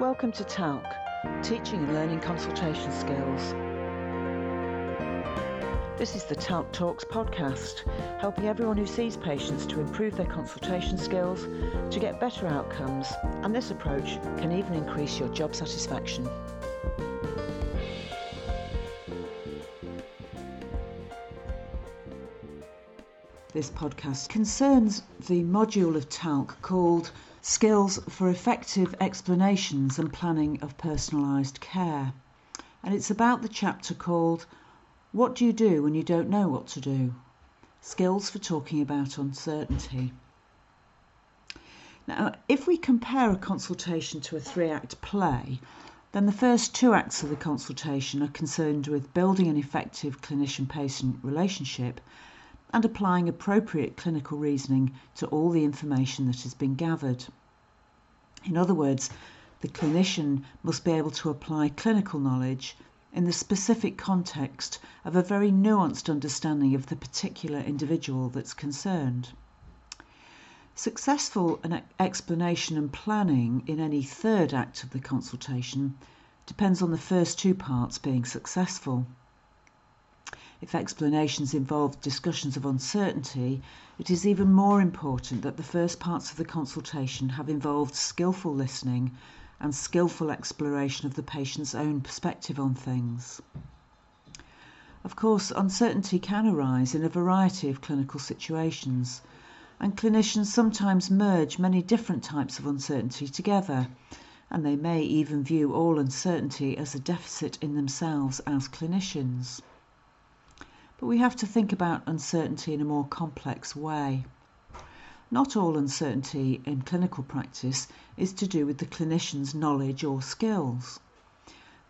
Welcome to TALC, Teaching and Learning Consultation Skills. This is the TALC Talks podcast, helping everyone who sees patients to improve their consultation skills, to get better outcomes, and this approach can even increase your job satisfaction. This podcast concerns the module of TALC called Skills for Effective Explanations and Planning of Personalised Care. And it's about the chapter called What Do You Do When You Don't Know What to Do? Skills for Talking About Uncertainty. Now, if we compare a consultation to a three act play, then the first two acts of the consultation are concerned with building an effective clinician patient relationship and applying appropriate clinical reasoning to all the information that has been gathered. In other words, the clinician must be able to apply clinical knowledge in the specific context of a very nuanced understanding of the particular individual that's concerned. Successful explanation and planning in any third act of the consultation depends on the first two parts being successful. If explanations involve discussions of uncertainty, it is even more important that the first parts of the consultation have involved skillful listening and skillful exploration of the patient's own perspective on things. Of course, uncertainty can arise in a variety of clinical situations, and clinicians sometimes merge many different types of uncertainty together, and they may even view all uncertainty as a deficit in themselves as clinicians. But we have to think about uncertainty in a more complex way. Not all uncertainty in clinical practice is to do with the clinician's knowledge or skills.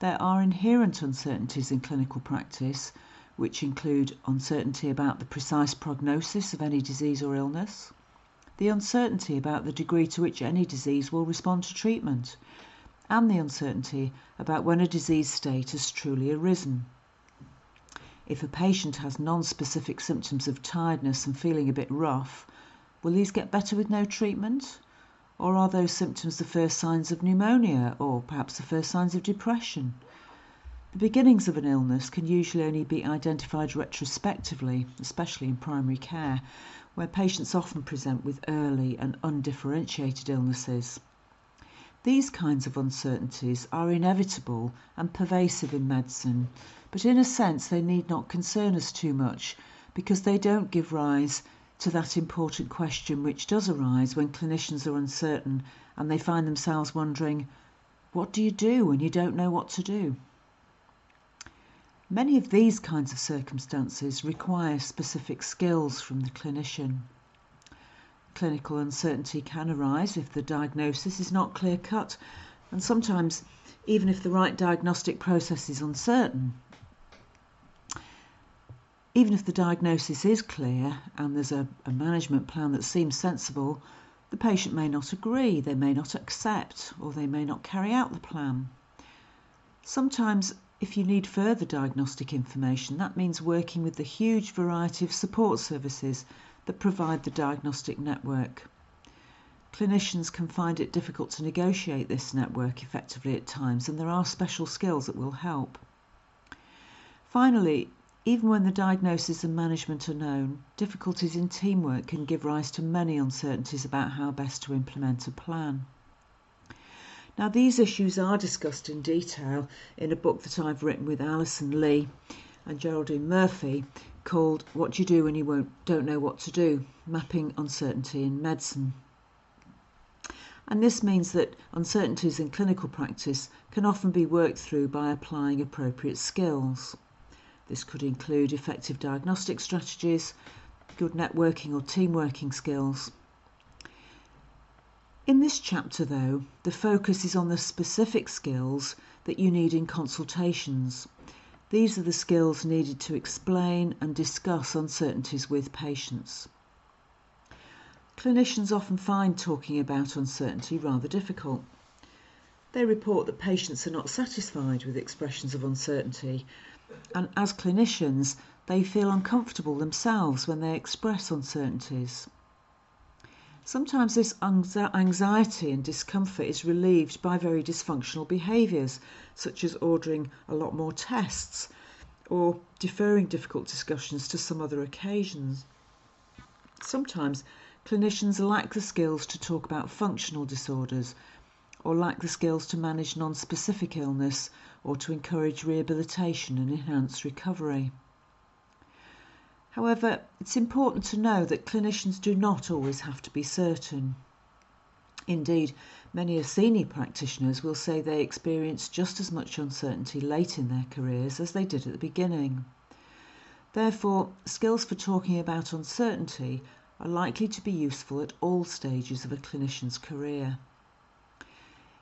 There are inherent uncertainties in clinical practice, which include uncertainty about the precise prognosis of any disease or illness, the uncertainty about the degree to which any disease will respond to treatment, and the uncertainty about when a disease state has truly arisen. If a patient has non-specific symptoms of tiredness and feeling a bit rough, will these get better with no treatment? Or are those symptoms the first signs of pneumonia or perhaps the first signs of depression? The beginnings of an illness can usually only be identified retrospectively, especially in primary care, where patients often present with early and undifferentiated illnesses. These kinds of uncertainties are inevitable and pervasive in medicine, but in a sense they need not concern us too much because they don't give rise to that important question which does arise when clinicians are uncertain and they find themselves wondering, what do you do when you don't know what to do? Many of these kinds of circumstances require specific skills from the clinician. Clinical uncertainty can arise if the diagnosis is not clear cut, and sometimes even if the right diagnostic process is uncertain. Even if the diagnosis is clear and there's a, a, management plan that seems sensible, the patient may not agree, they may not accept, or they may not carry out the plan. Sometimes, if you need further diagnostic information, that means working with the huge variety of support services that provide the diagnostic network. Clinicians can find it difficult to negotiate this network effectively at times, and there are special skills that will help. Finally, even when the diagnosis and management are known, difficulties in teamwork can give rise to many uncertainties about how best to implement a plan. Now, these issues are discussed in detail in a book that I've written with Alison Lee and Geraldine Murphy called What You Do When You Don't Know What to Do Mapping Uncertainty in Medicine. And this means that uncertainties in clinical practice can often be worked through by applying appropriate skills. This could include effective diagnostic strategies, good networking or team working skills. In this chapter, though, the focus is on the specific skills that you need in consultations these are the skills needed to explain and discuss uncertainties with patients. Clinicians often find talking about uncertainty rather difficult. They report that patients are not satisfied with expressions of uncertainty, and as clinicians, they feel uncomfortable themselves when they express uncertainties. Sometimes this anxiety and discomfort is relieved by very dysfunctional behaviours, such as ordering a lot more tests or deferring difficult discussions to some other occasions. Sometimes clinicians lack the skills to talk about functional disorders or lack the skills to manage non specific illness or to encourage rehabilitation and enhance recovery. However, it's important to know that clinicians do not always have to be certain. Indeed, many senior practitioners will say they experience just as much uncertainty late in their careers as they did at the beginning. Therefore, skills for talking about uncertainty are likely to be useful at all stages of a clinician's career.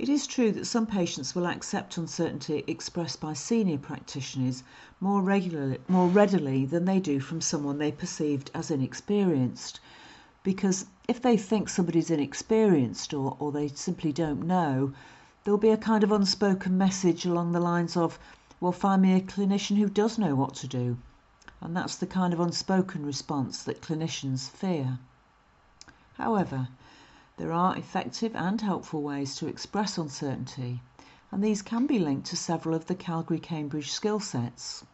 It is true that some patients will accept uncertainty expressed by senior practitioners more readily than they do from someone they perceived as inexperienced. Because if they think somebody's inexperienced or, or they simply don't know, there'll be a kind of unspoken message along the lines of, well, find me a clinician who does know what to do. And that's the kind of unspoken response that clinicians fear. However, there are effective and helpful ways to express uncertainty, and these can be linked to several of the Calgary Cambridge skill sets.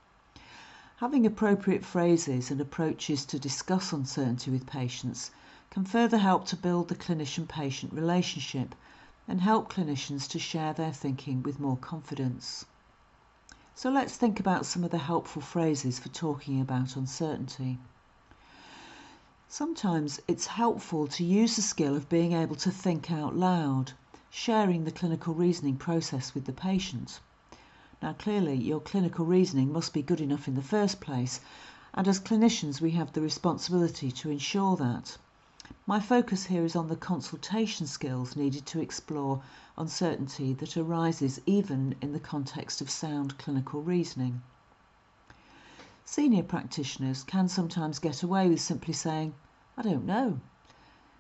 Having appropriate phrases and approaches to discuss uncertainty with patients can further help to build the clinician patient relationship and help clinicians to share their thinking with more confidence. So let's think about some of the helpful phrases for talking about uncertainty. Sometimes it's helpful to use the skill of being able to think out loud, sharing the clinical reasoning process with the patient. Now, clearly, your clinical reasoning must be good enough in the first place, and as clinicians, we have the responsibility to ensure that. My focus here is on the consultation skills needed to explore uncertainty that arises even in the context of sound clinical reasoning. Senior practitioners can sometimes get away with simply saying, I don't know.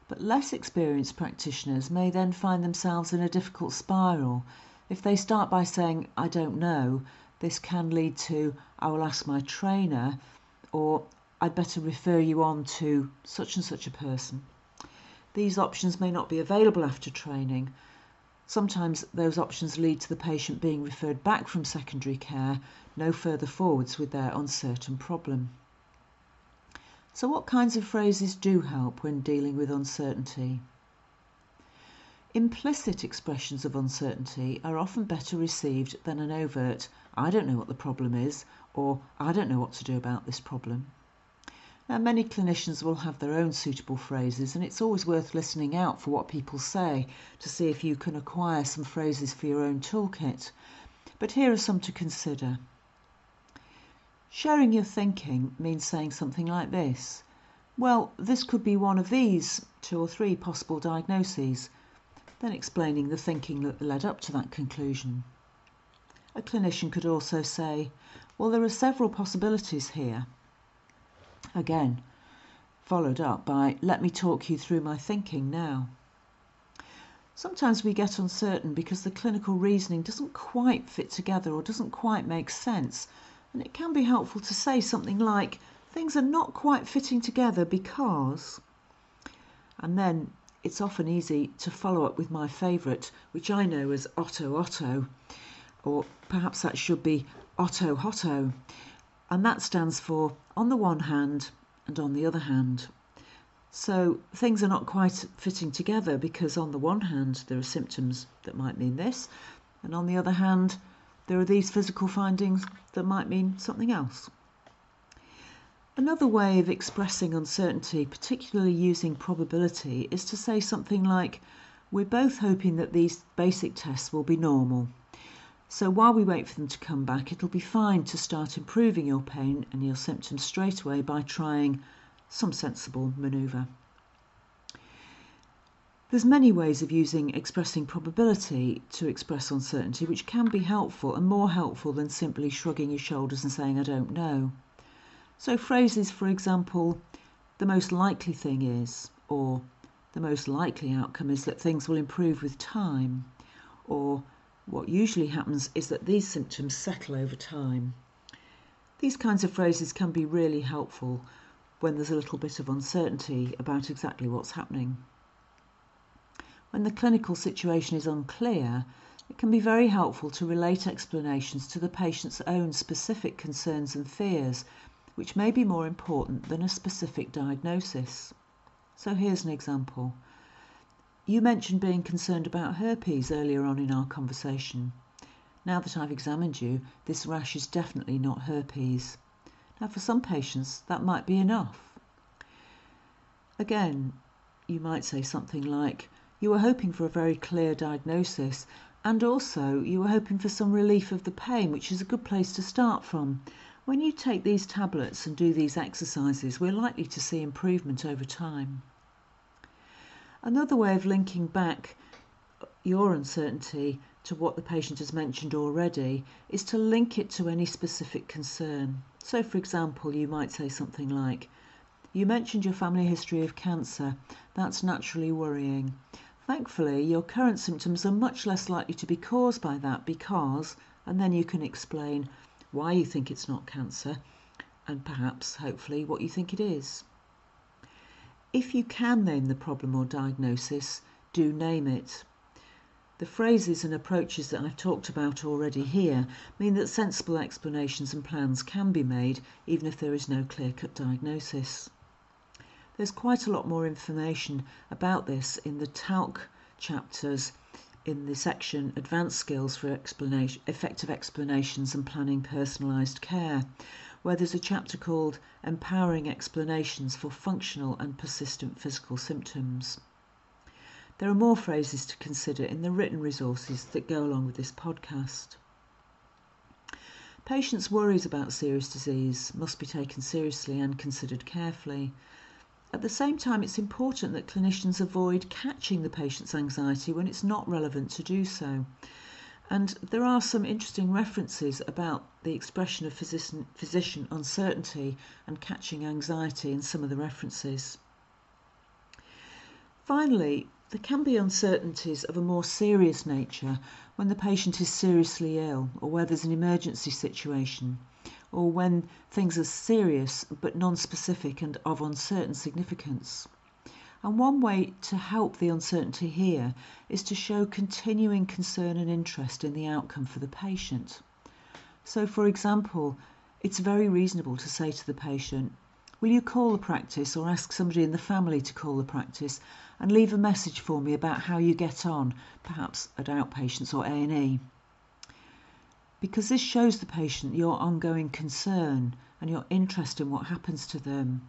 But less experienced practitioners may then find themselves in a difficult spiral. If they start by saying, I don't know, this can lead to, I will ask my trainer, or I'd better refer you on to such and such a person. These options may not be available after training, Sometimes those options lead to the patient being referred back from secondary care no further forwards with their uncertain problem. So, what kinds of phrases do help when dealing with uncertainty? Implicit expressions of uncertainty are often better received than an overt, I don't know what the problem is, or I don't know what to do about this problem. Now, many clinicians will have their own suitable phrases, and it's always worth listening out for what people say to see if you can acquire some phrases for your own toolkit. But here are some to consider. Sharing your thinking means saying something like this Well, this could be one of these two or three possible diagnoses, then explaining the thinking that led up to that conclusion. A clinician could also say, Well, there are several possibilities here again, followed up by, let me talk you through my thinking now. Sometimes we get uncertain because the clinical reasoning doesn't quite fit together or doesn't quite make sense. And it can be helpful to say something like, things are not quite fitting together because. And then it's often easy to follow up with my favourite, which I know as Otto Otto, or perhaps that should be Otto Hotto and that stands for on the one hand and on the other hand. So things are not quite fitting together because, on the one hand, there are symptoms that might mean this, and on the other hand, there are these physical findings that might mean something else. Another way of expressing uncertainty, particularly using probability, is to say something like, We're both hoping that these basic tests will be normal. So while we wait for them to come back, it'll be fine to start improving your pain and your symptoms straight away by trying some sensible manoeuvre. There's many ways of using expressing probability to express uncertainty, which can be helpful and more helpful than simply shrugging your shoulders and saying, I don't know. So, phrases, for example, the most likely thing is, or the most likely outcome is that things will improve with time, or what usually happens is that these symptoms settle over time. These kinds of phrases can be really helpful when there's a little bit of uncertainty about exactly what's happening. When the clinical situation is unclear, it can be very helpful to relate explanations to the patient's own specific concerns and fears, which may be more important than a specific diagnosis. So here's an example. You mentioned being concerned about herpes earlier on in our conversation. Now that I've examined you, this rash is definitely not herpes. Now, for some patients, that might be enough. Again, you might say something like, You were hoping for a very clear diagnosis, and also you were hoping for some relief of the pain, which is a good place to start from. When you take these tablets and do these exercises, we're likely to see improvement over time. Another way of linking back your uncertainty to what the patient has mentioned already is to link it to any specific concern. So, for example, you might say something like, You mentioned your family history of cancer. That's naturally worrying. Thankfully, your current symptoms are much less likely to be caused by that because, and then you can explain why you think it's not cancer and perhaps, hopefully, what you think it is. If you can name the problem or diagnosis, do name it. The phrases and approaches that I've talked about already here mean that sensible explanations and plans can be made even if there is no clear cut diagnosis. There's quite a lot more information about this in the TALC chapters in the section Advanced Skills for explanation, Effective Explanations and Planning Personalised Care, where there's a chapter called Empowering Explanations for Functional and Persistent Physical Symptoms. There are more phrases to consider in the written resources that go along with this podcast. Patients' worries about serious disease must be taken seriously and considered carefully. At the same time, it's important that clinicians avoid catching the patient's anxiety when it's not relevant to do so. And there are some interesting references about the expression of physician, physician uncertainty and catching anxiety in some of the references. Finally, there can be uncertainties of a more serious nature when the patient is seriously ill or where there's an emergency situation or when things are serious but non-specific and of uncertain significance. And one way to help the uncertainty here is to show continuing concern and interest in the outcome for the patient. So, for example, it's very reasonable to say to the patient, Will you call the practice or ask somebody in the family to call the practice and leave a message for me about how you get on, perhaps at outpatients or A&E? Because this shows the patient your ongoing concern and your interest in what happens to them.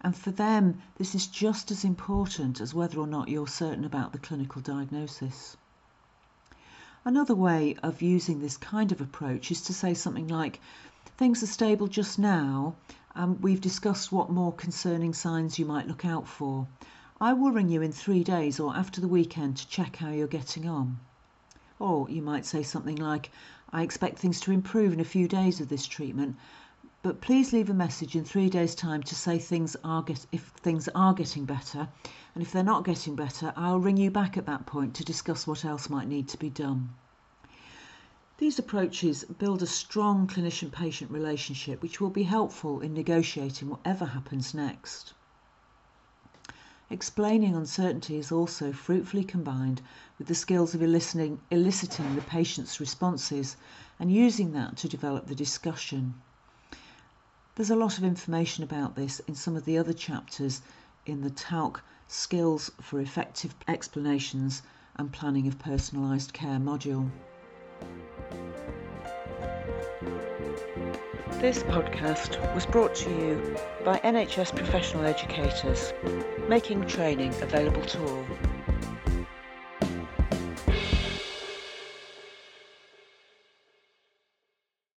And for them, this is just as important as whether or not you're certain about the clinical diagnosis. Another way of using this kind of approach is to say something like, Things are stable just now, and we've discussed what more concerning signs you might look out for. I will ring you in three days or after the weekend to check how you're getting on. Or you might say something like, I expect things to improve in a few days of this treatment, but please leave a message in three days' time to say things are get, if things are getting better, and if they're not getting better, I'll ring you back at that point to discuss what else might need to be done. These approaches build a strong clinician patient relationship which will be helpful in negotiating whatever happens next. Explaining uncertainty is also fruitfully combined with the skills of eliciting, eliciting the patient's responses and using that to develop the discussion. There's a lot of information about this in some of the other chapters in the TALC Skills for Effective Explanations and Planning of Personalised Care module. This podcast was brought to you by NHS professional educators, making training available to all.